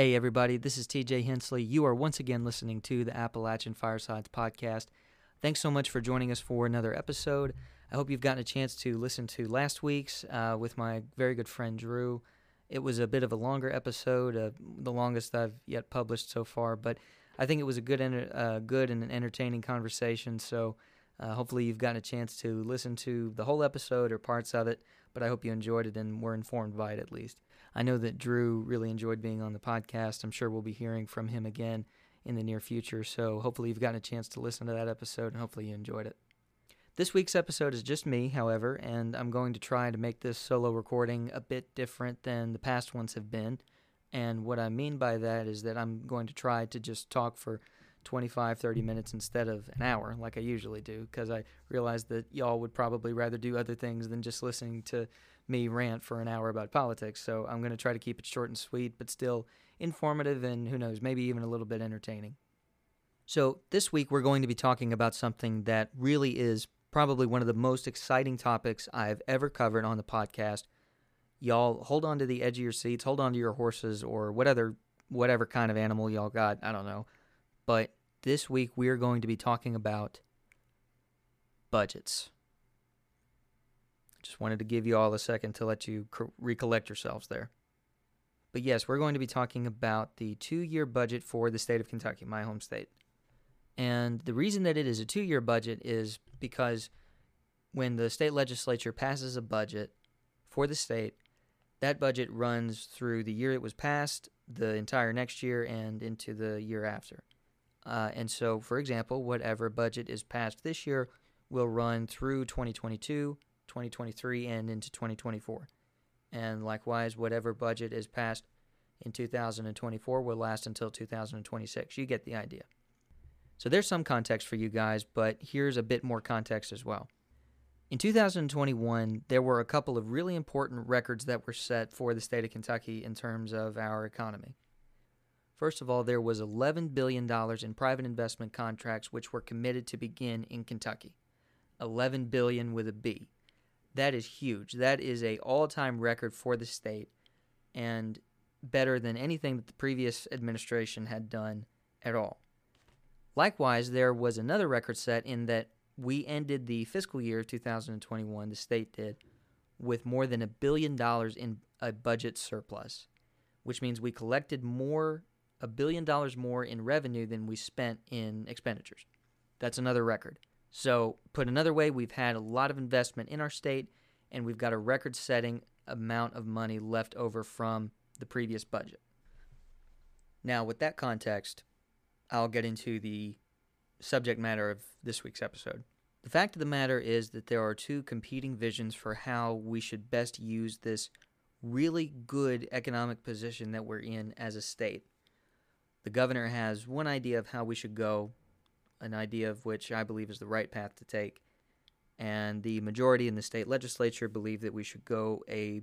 Hey, everybody, this is TJ Hensley. You are once again listening to the Appalachian Firesides podcast. Thanks so much for joining us for another episode. I hope you've gotten a chance to listen to last week's uh, with my very good friend Drew. It was a bit of a longer episode, uh, the longest I've yet published so far, but I think it was a good, uh, good and an entertaining conversation. So uh, hopefully you've gotten a chance to listen to the whole episode or parts of it. But I hope you enjoyed it and were informed by it at least. I know that Drew really enjoyed being on the podcast. I'm sure we'll be hearing from him again in the near future. So hopefully you've gotten a chance to listen to that episode and hopefully you enjoyed it. This week's episode is just me, however, and I'm going to try to make this solo recording a bit different than the past ones have been. And what I mean by that is that I'm going to try to just talk for 25, 30 minutes instead of an hour like I usually do because I realize that y'all would probably rather do other things than just listening to me rant for an hour about politics. So I'm going to try to keep it short and sweet, but still informative and who knows, maybe even a little bit entertaining. So this week we're going to be talking about something that really is probably one of the most exciting topics I've ever covered on the podcast. Y'all hold on to the edge of your seats, hold on to your horses or whatever whatever kind of animal y'all got, I don't know. But this week we are going to be talking about budgets. Just wanted to give you all a second to let you recollect yourselves there. But yes, we're going to be talking about the two year budget for the state of Kentucky, my home state. And the reason that it is a two year budget is because when the state legislature passes a budget for the state, that budget runs through the year it was passed, the entire next year, and into the year after. Uh, and so, for example, whatever budget is passed this year will run through 2022, 2023, and into 2024. And likewise, whatever budget is passed in 2024 will last until 2026. You get the idea. So there's some context for you guys, but here's a bit more context as well. In 2021, there were a couple of really important records that were set for the state of Kentucky in terms of our economy. First of all, there was $11 billion in private investment contracts which were committed to begin in Kentucky. 11 billion with a B. That is huge. That is a all-time record for the state and better than anything that the previous administration had done at all. Likewise, there was another record set in that we ended the fiscal year of 2021, the state did, with more than a billion dollars in a budget surplus, which means we collected more, a billion dollars more in revenue than we spent in expenditures. That's another record. So, put another way, we've had a lot of investment in our state, and we've got a record setting amount of money left over from the previous budget. Now, with that context, I'll get into the subject matter of this week's episode. The fact of the matter is that there are two competing visions for how we should best use this really good economic position that we're in as a state. The governor has one idea of how we should go, an idea of which I believe is the right path to take, and the majority in the state legislature believe that we should go a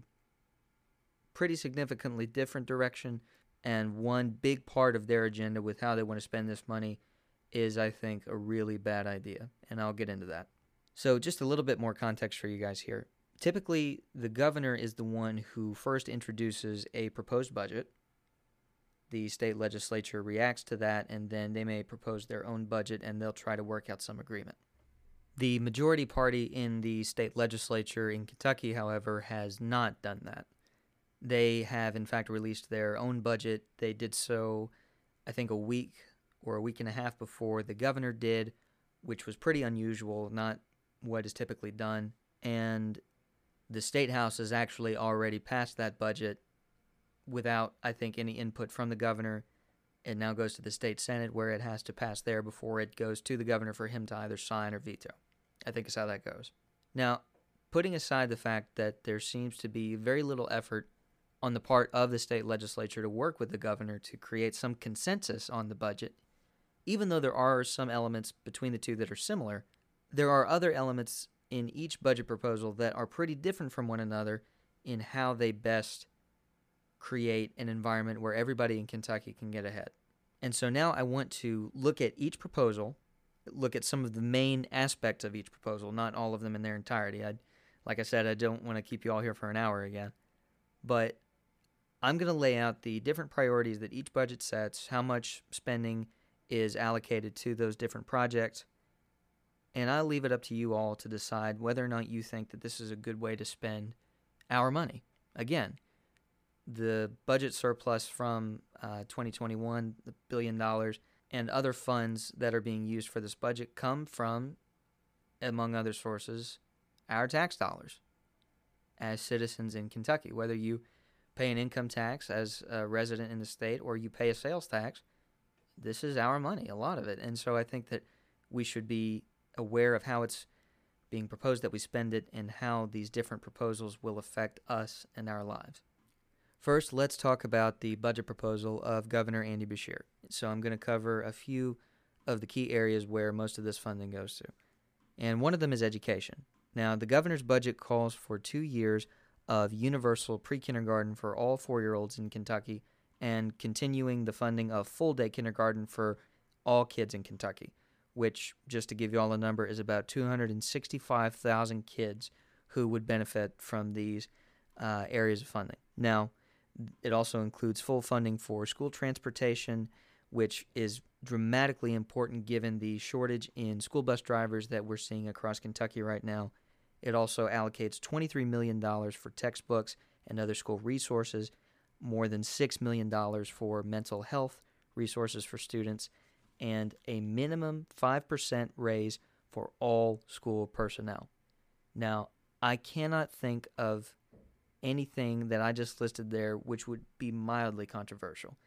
pretty significantly different direction and one big part of their agenda with how they want to spend this money is, I think, a really bad idea. And I'll get into that. So, just a little bit more context for you guys here. Typically, the governor is the one who first introduces a proposed budget. The state legislature reacts to that, and then they may propose their own budget and they'll try to work out some agreement. The majority party in the state legislature in Kentucky, however, has not done that. They have, in fact, released their own budget. They did so, I think, a week or a week and a half before the governor did, which was pretty unusual, not what is typically done. And the state house has actually already passed that budget without, I think, any input from the governor. It now goes to the state senate where it has to pass there before it goes to the governor for him to either sign or veto. I think is how that goes. Now, putting aside the fact that there seems to be very little effort on the part of the state legislature to work with the governor to create some consensus on the budget. Even though there are some elements between the two that are similar, there are other elements in each budget proposal that are pretty different from one another in how they best create an environment where everybody in Kentucky can get ahead. And so now I want to look at each proposal, look at some of the main aspects of each proposal, not all of them in their entirety. I like I said I don't want to keep you all here for an hour again. But I'm going to lay out the different priorities that each budget sets, how much spending is allocated to those different projects, and I'll leave it up to you all to decide whether or not you think that this is a good way to spend our money. Again, the budget surplus from uh, 2021, the billion dollars, and other funds that are being used for this budget come from, among other sources, our tax dollars as citizens in Kentucky. Whether you pay an income tax as a resident in the state or you pay a sales tax, this is our money, a lot of it. And so I think that we should be aware of how it's being proposed that we spend it and how these different proposals will affect us and our lives. First, let's talk about the budget proposal of Governor Andy Beshear. So I'm going to cover a few of the key areas where most of this funding goes to. And one of them is education. Now, the governor's budget calls for two years of universal pre kindergarten for all four year olds in Kentucky and continuing the funding of full day kindergarten for all kids in Kentucky, which, just to give you all a number, is about 265,000 kids who would benefit from these uh, areas of funding. Now, it also includes full funding for school transportation, which is dramatically important given the shortage in school bus drivers that we're seeing across Kentucky right now. It also allocates $23 million for textbooks and other school resources, more than $6 million for mental health resources for students, and a minimum 5% raise for all school personnel. Now, I cannot think of anything that I just listed there which would be mildly controversial.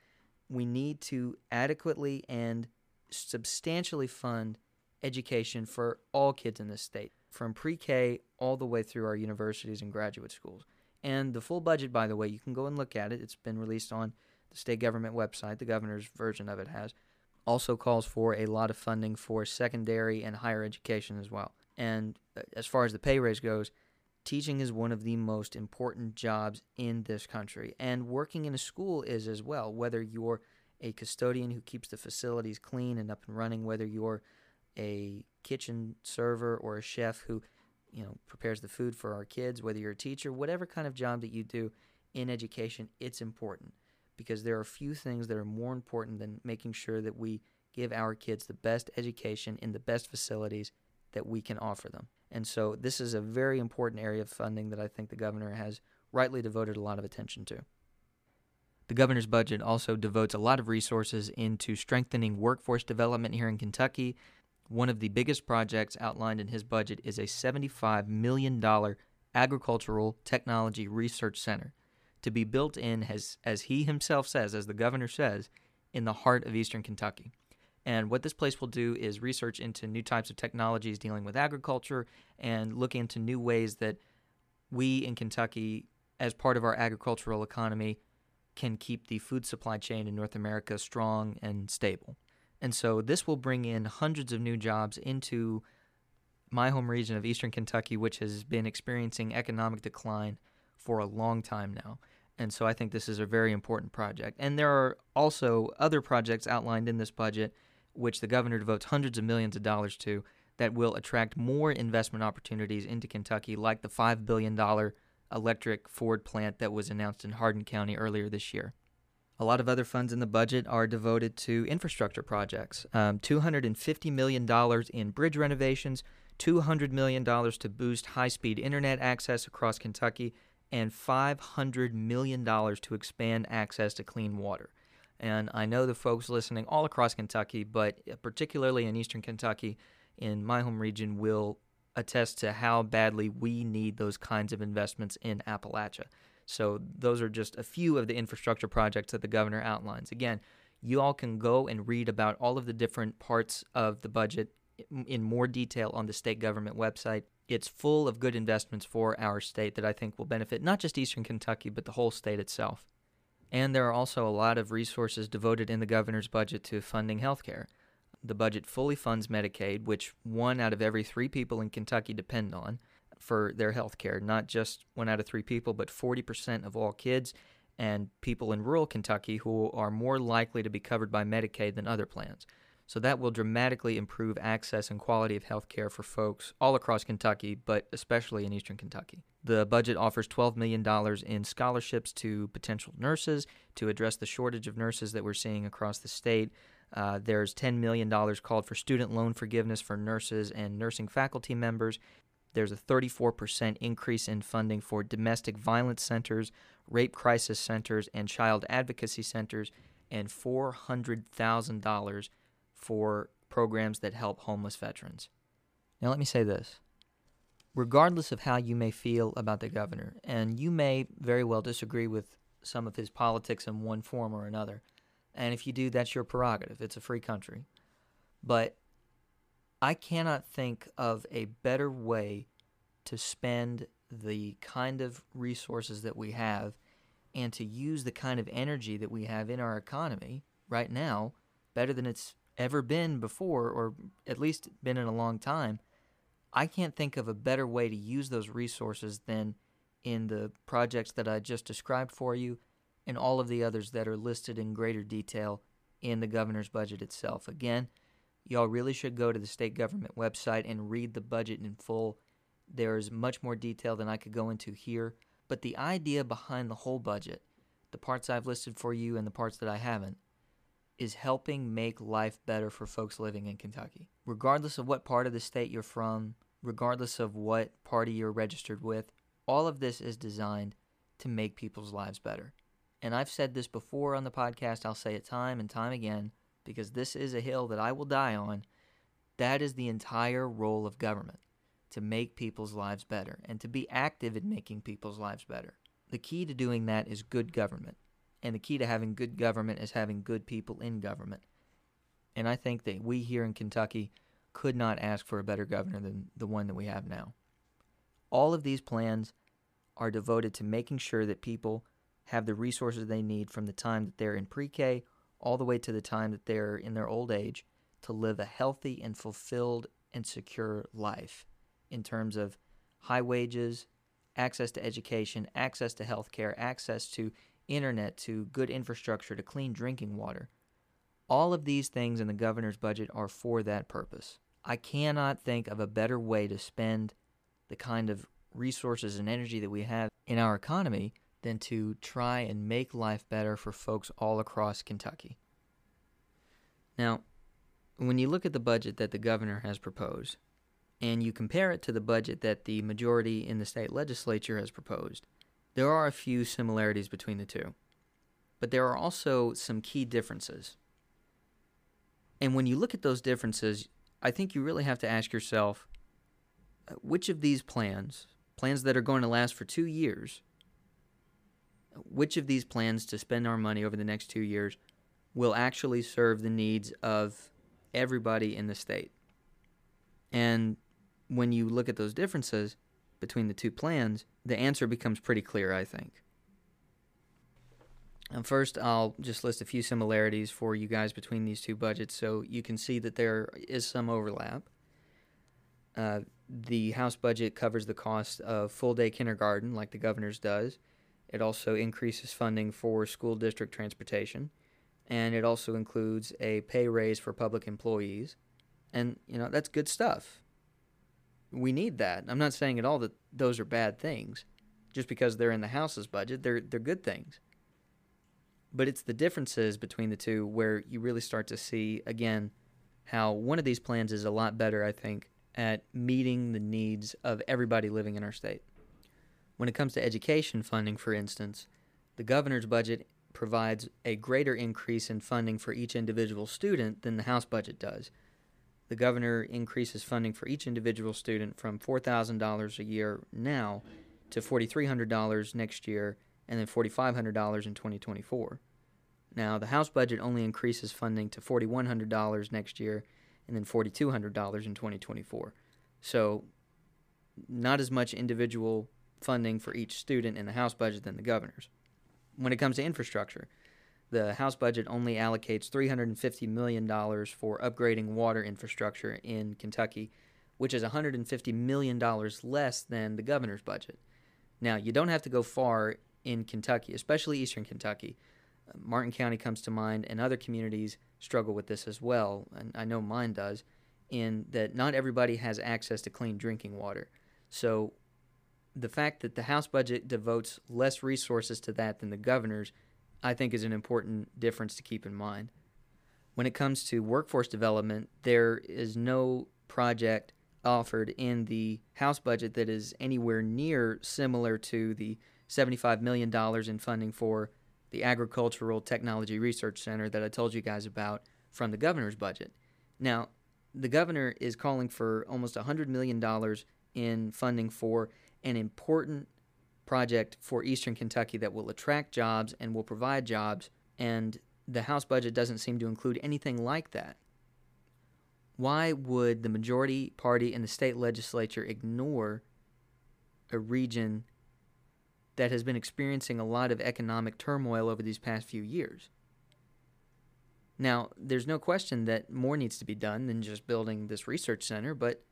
We need to adequately and substantially fund education for all kids in this state, from pre K all the way through our universities and graduate schools. And the full budget, by the way, you can go and look at it. It's been released on the state government website. The governor's version of it has. Also calls for a lot of funding for secondary and higher education as well. And uh, as far as the pay raise goes, teaching is one of the most important jobs in this country. And working in a school is as well, whether you're a custodian who keeps the facilities clean and up and running, whether you're a kitchen server or a chef who you know prepares the food for our kids whether you're a teacher whatever kind of job that you do in education it's important because there are few things that are more important than making sure that we give our kids the best education in the best facilities that we can offer them and so this is a very important area of funding that I think the governor has rightly devoted a lot of attention to. The governor's budget also devotes a lot of resources into strengthening workforce development here in Kentucky one of the biggest projects outlined in his budget is a $75 million agricultural technology research center to be built in, as, as he himself says, as the governor says, in the heart of eastern Kentucky. And what this place will do is research into new types of technologies dealing with agriculture and look into new ways that we in Kentucky, as part of our agricultural economy, can keep the food supply chain in North America strong and stable. And so this will bring in hundreds of new jobs into my home region of eastern Kentucky, which has been experiencing economic decline for a long time now. And so I think this is a very important project. And there are also other projects outlined in this budget, which the governor devotes hundreds of millions of dollars to, that will attract more investment opportunities into Kentucky, like the $5 billion electric Ford plant that was announced in Hardin County earlier this year. A lot of other funds in the budget are devoted to infrastructure projects. Um, $250 million in bridge renovations, $200 million to boost high speed internet access across Kentucky, and $500 million to expand access to clean water. And I know the folks listening all across Kentucky, but uh, particularly in eastern Kentucky, in my home region, will attest to how badly we need those kinds of investments in Appalachia. So those are just a few of the infrastructure projects that the governor outlines. Again, you all can go and read about all of the different parts of the budget in more detail on the state government website. It's full of good investments for our state that I think will benefit not just Eastern Kentucky, but the whole state itself. And there are also a lot of resources devoted in the governor's budget to funding health care. The budget fully funds Medicaid, which one out of every three people in Kentucky depend on for their health care, not just one out of three people, but 40% of all kids and people in rural Kentucky who are more likely to be covered by Medicaid than other plans. So that will dramatically improve access and quality of health care for folks all across Kentucky, but especially in eastern Kentucky. The budget offers $12 million in scholarships to potential nurses to address the shortage of nurses that we're seeing across the state. Uh, there's $10 million called for student loan forgiveness for nurses and nursing faculty members. There's a 34% increase in funding for domestic violence centers, rape crisis centers, and child advocacy centers, and $400,000 for programs that help homeless veterans. Now, let me say this. Regardless of how you may feel about the governor, and you may very well disagree with some of his politics in one form or another, and if you do, that's your prerogative. It's a free country. But I cannot think of a better way to spend the kind of resources that we have and to use the kind of energy that we have in our economy right now better than it's ever been before, or at least been in a long time, I can't think of a better way to use those resources than in the projects that I just described for you and all of the others that are listed in greater detail in the governor's budget itself. Again, y'all really should go to the state government website and read the budget in full. There's much more detail than I could go into here, but the idea behind the whole budget, the parts I've listed for you and the parts that I haven't, is helping make life better for folks living in Kentucky. Regardless of what part of the state you're from, regardless of what party you're registered with, all of this is designed to make people's lives better. And I've said this before on the podcast, I'll say it time and time again because this is a hill that I will die on. That is the entire role of government to make people's lives better and to be active in making people's lives better. The key to doing that is good government. And the key to having good government is having good people in government. And I think that we here in Kentucky could not ask for a better governor than the one that we have now. All of these plans are devoted to making sure that people have the resources they need from the time that they're in pre K all the way to the time that they're in their old age to live a healthy and fulfilled and secure life in terms of high wages, access to education, access to health care, access to internet to good infrastructure to clean drinking water. All of these things in the governor's budget are for that purpose. I cannot think of a better way to spend the kind of resources and energy that we have in our economy than to try and make life better for folks all across Kentucky. Now, when you look at the budget that the governor has proposed, and you compare it to the budget that the majority in the state legislature has proposed, there are a few similarities between the two, but there are also some key differences. And when you look at those differences, I think you really have to ask yourself uh, which of these plans, plans that are going to last for two years, which of these plans to spend our money over the next two years will actually serve the needs of everybody in the state? And when you look at those differences, between the two plans, the answer becomes pretty clear, I think. And first, I'll just list a few similarities for you guys between these two budgets so you can see that there is some overlap. Uh, the House budget covers the cost of full day kindergarten, like the governor's does. It also increases funding for school district transportation, and it also includes a pay raise for public employees. And, you know, that's good stuff we need that. I'm not saying at all that those are bad things. Just because they're in the house's budget, they're they're good things. But it's the differences between the two where you really start to see again how one of these plans is a lot better, I think, at meeting the needs of everybody living in our state. When it comes to education funding, for instance, the governor's budget provides a greater increase in funding for each individual student than the House budget does the governor increases funding for each individual student from $4,000 a year now to $4,300 next year and then $4,500 in 2024. Now, the House budget only increases funding to $4,100 next year and then $4,200 in 2024. So, not as much individual funding for each student in the House budget than the governor's. When it comes to infrastructure, the House budget only allocates $350 million for upgrading water infrastructure in Kentucky, which is $150 million less than the governor's budget. Now, you don't have to go far in Kentucky, especially eastern Kentucky. Uh, Martin County comes to mind, and other communities struggle with this as well. And I know mine does, in that not everybody has access to clean drinking water. So the fact that the House budget devotes less resources to that than the governor's, I think, is an important difference to keep in mind. When it comes to workforce development, there is no project offered in the House budget that is anywhere near similar to the $75 million in funding for the Agricultural Technology Research Center that I told you guys about from the governor's budget. Now, the governor is calling for almost $100 million in funding for an important project for Eastern Kentucky that will attract jobs and will provide jobs, and the House budget doesn't seem to include anything like that. Why would the majority party in the state legislature ignore a region that has been experiencing a lot of economic turmoil over these past few years? Now, there's no question that more needs to be done than just building this research center, but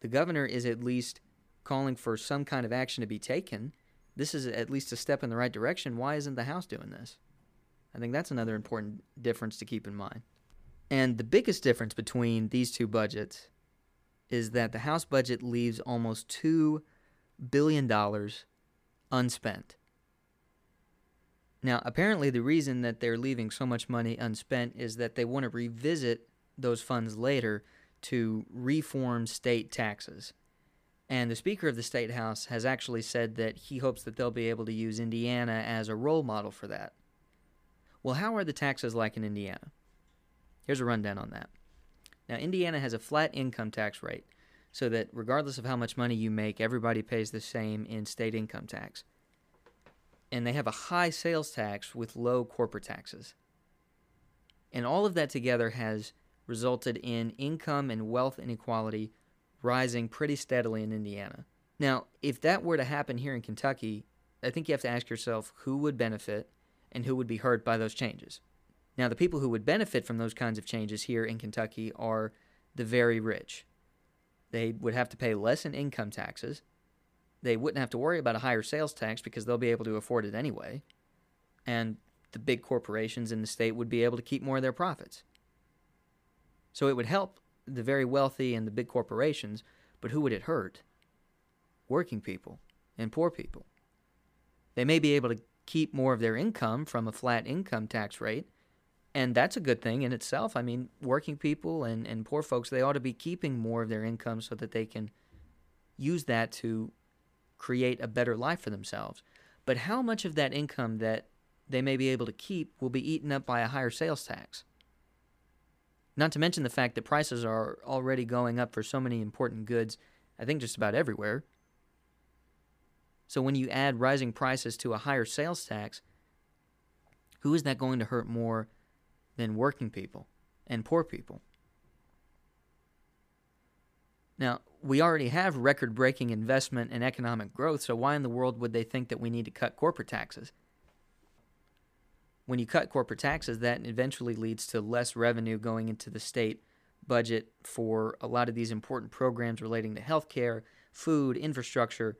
the governor is at least calling for some kind of action to be taken. This is at least a step in the right direction. Why isn't the House doing this? I think that's another important difference to keep in mind. And the biggest difference between these two budgets is that the House budget leaves almost $2 billion unspent. Now, apparently, the reason that they're leaving so much money unspent is that they want to revisit those funds later to reform state taxes. And the Speaker of the State House has actually said that he hopes that they'll be able to use Indiana as a role model for that. Well, how are the taxes like in Indiana? Here's a rundown on that. Now, Indiana has a flat income tax rate, so that regardless of how much money you make, everybody pays the same in state income tax. And they have a high sales tax with low corporate taxes. And all of that together has resulted in income and wealth inequality rising pretty steadily in Indiana. Now, if that were to happen here in Kentucky, I think you have to ask yourself who would benefit and who would be hurt by those changes. Now, the people who would benefit from those kinds of changes here in Kentucky are the very rich. They would have to pay less in income taxes. They wouldn't have to worry about a higher sales tax because they'll be able to afford it anyway. And the big corporations in the state would be able to keep more of their profits. So it would help the very wealthy and the big corporations, but who would it hurt? Working people and poor people. They may be able to keep more of their income from a flat income tax rate, and that's a good thing in itself. I mean, working people and, and poor folks, they ought to be keeping more of their income so that they can use that to create a better life for themselves. But how much of that income that they may be able to keep will be eaten up by a higher sales tax? Not to mention the fact that prices are already going up for so many important goods, I think just about everywhere. So when you add rising prices to a higher sales tax, who is that going to hurt more than working people and poor people? Now, we already have record breaking investment and economic growth, so why in the world would they think that we need to cut corporate taxes? When you cut corporate taxes, that eventually leads to less revenue going into the state budget for a lot of these important programs relating to healthcare, food, infrastructure,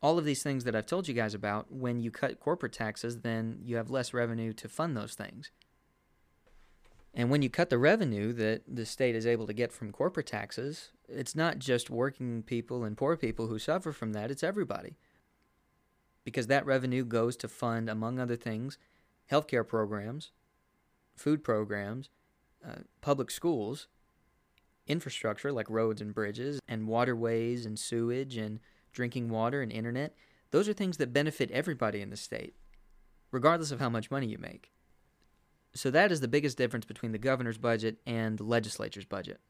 all of these things that I've told you guys about. When you cut corporate taxes, then you have less revenue to fund those things. And when you cut the revenue that the state is able to get from corporate taxes, it's not just working people and poor people who suffer from that, it's everybody because that revenue goes to fund, among other things, healthcare programs, food programs, uh, public schools, infrastructure like roads and bridges, and waterways and sewage and drinking water and internet. Those are things that benefit everybody in the state, regardless of how much money you make. So that is the biggest difference between the governor's budget and the legislature's budget.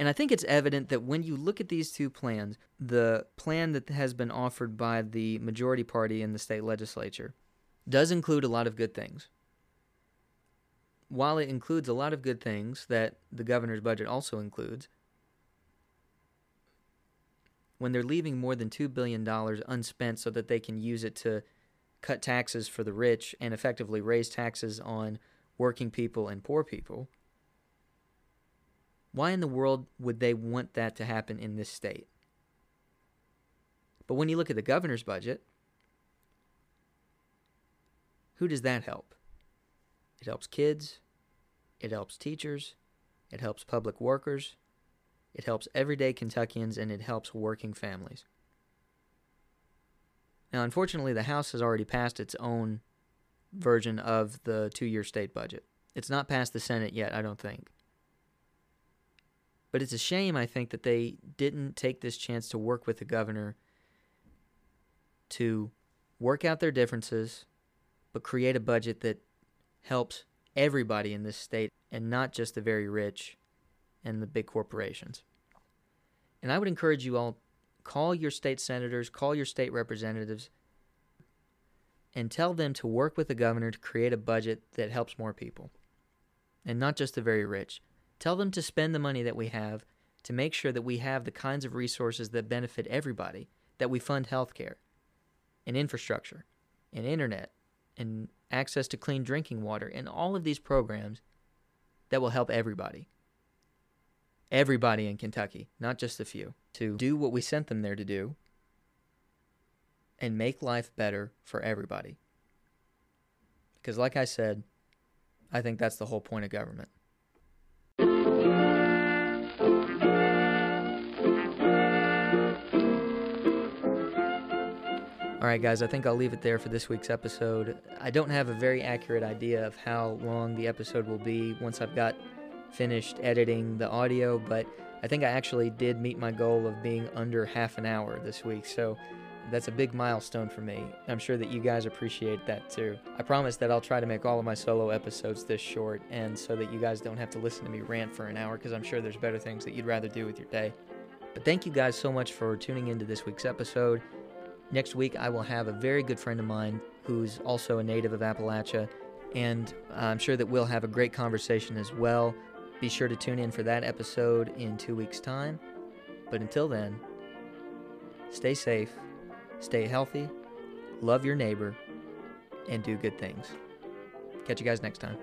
And I think it's evident that when you look at these two plans, the plan that has been offered by the majority party in the state legislature does include a lot of good things. While it includes a lot of good things that the governor's budget also includes, when they're leaving more than $2 billion unspent so that they can use it to cut taxes for the rich and effectively raise taxes on working people and poor people, why in the world would they want that to happen in this state? But when you look at the governor's budget, Who does that help? It helps kids, it helps teachers, it helps public workers, it helps everyday Kentuckians, and it helps working families. Now, unfortunately, the House has already passed its own version of the two year state budget. It's not passed the Senate yet, I don't think. But it's a shame, I think, that they didn't take this chance to work with the governor to work out their differences, but create a budget that helps everybody in this state and not just the very rich and the big corporations. And I would encourage you all call your state senators, call your state representatives and tell them to work with the governor to create a budget that helps more people and not just the very rich. Tell them to spend the money that we have to make sure that we have the kinds of resources that benefit everybody, that we fund healthcare and infrastructure and internet and access to clean drinking water and all of these programs that will help everybody. Everybody in Kentucky, not just a few, to do what we sent them there to do and make life better for everybody. Because, like I said, I think that's the whole point of government. All right, guys, I think I'll leave it there for this week's episode. I don't have a very accurate idea of how long the episode will be once I've got finished editing the audio, but I think I actually did meet my goal of being under half an hour this week. So that's a big milestone for me. I'm sure that you guys appreciate that too. I promise that I'll try to make all of my solo episodes this short and so that you guys don't have to listen to me rant for an hour because I'm sure there's better things that you'd rather do with your day. But thank you guys so much for tuning into this week's episode. Next week, I will have a very good friend of mine who's also a native of Appalachia, and I'm sure that we'll have a great conversation as well. Be sure to tune in for that episode in two weeks' time. But until then, stay safe, stay healthy, love your neighbor, and do good things. Catch you guys next time.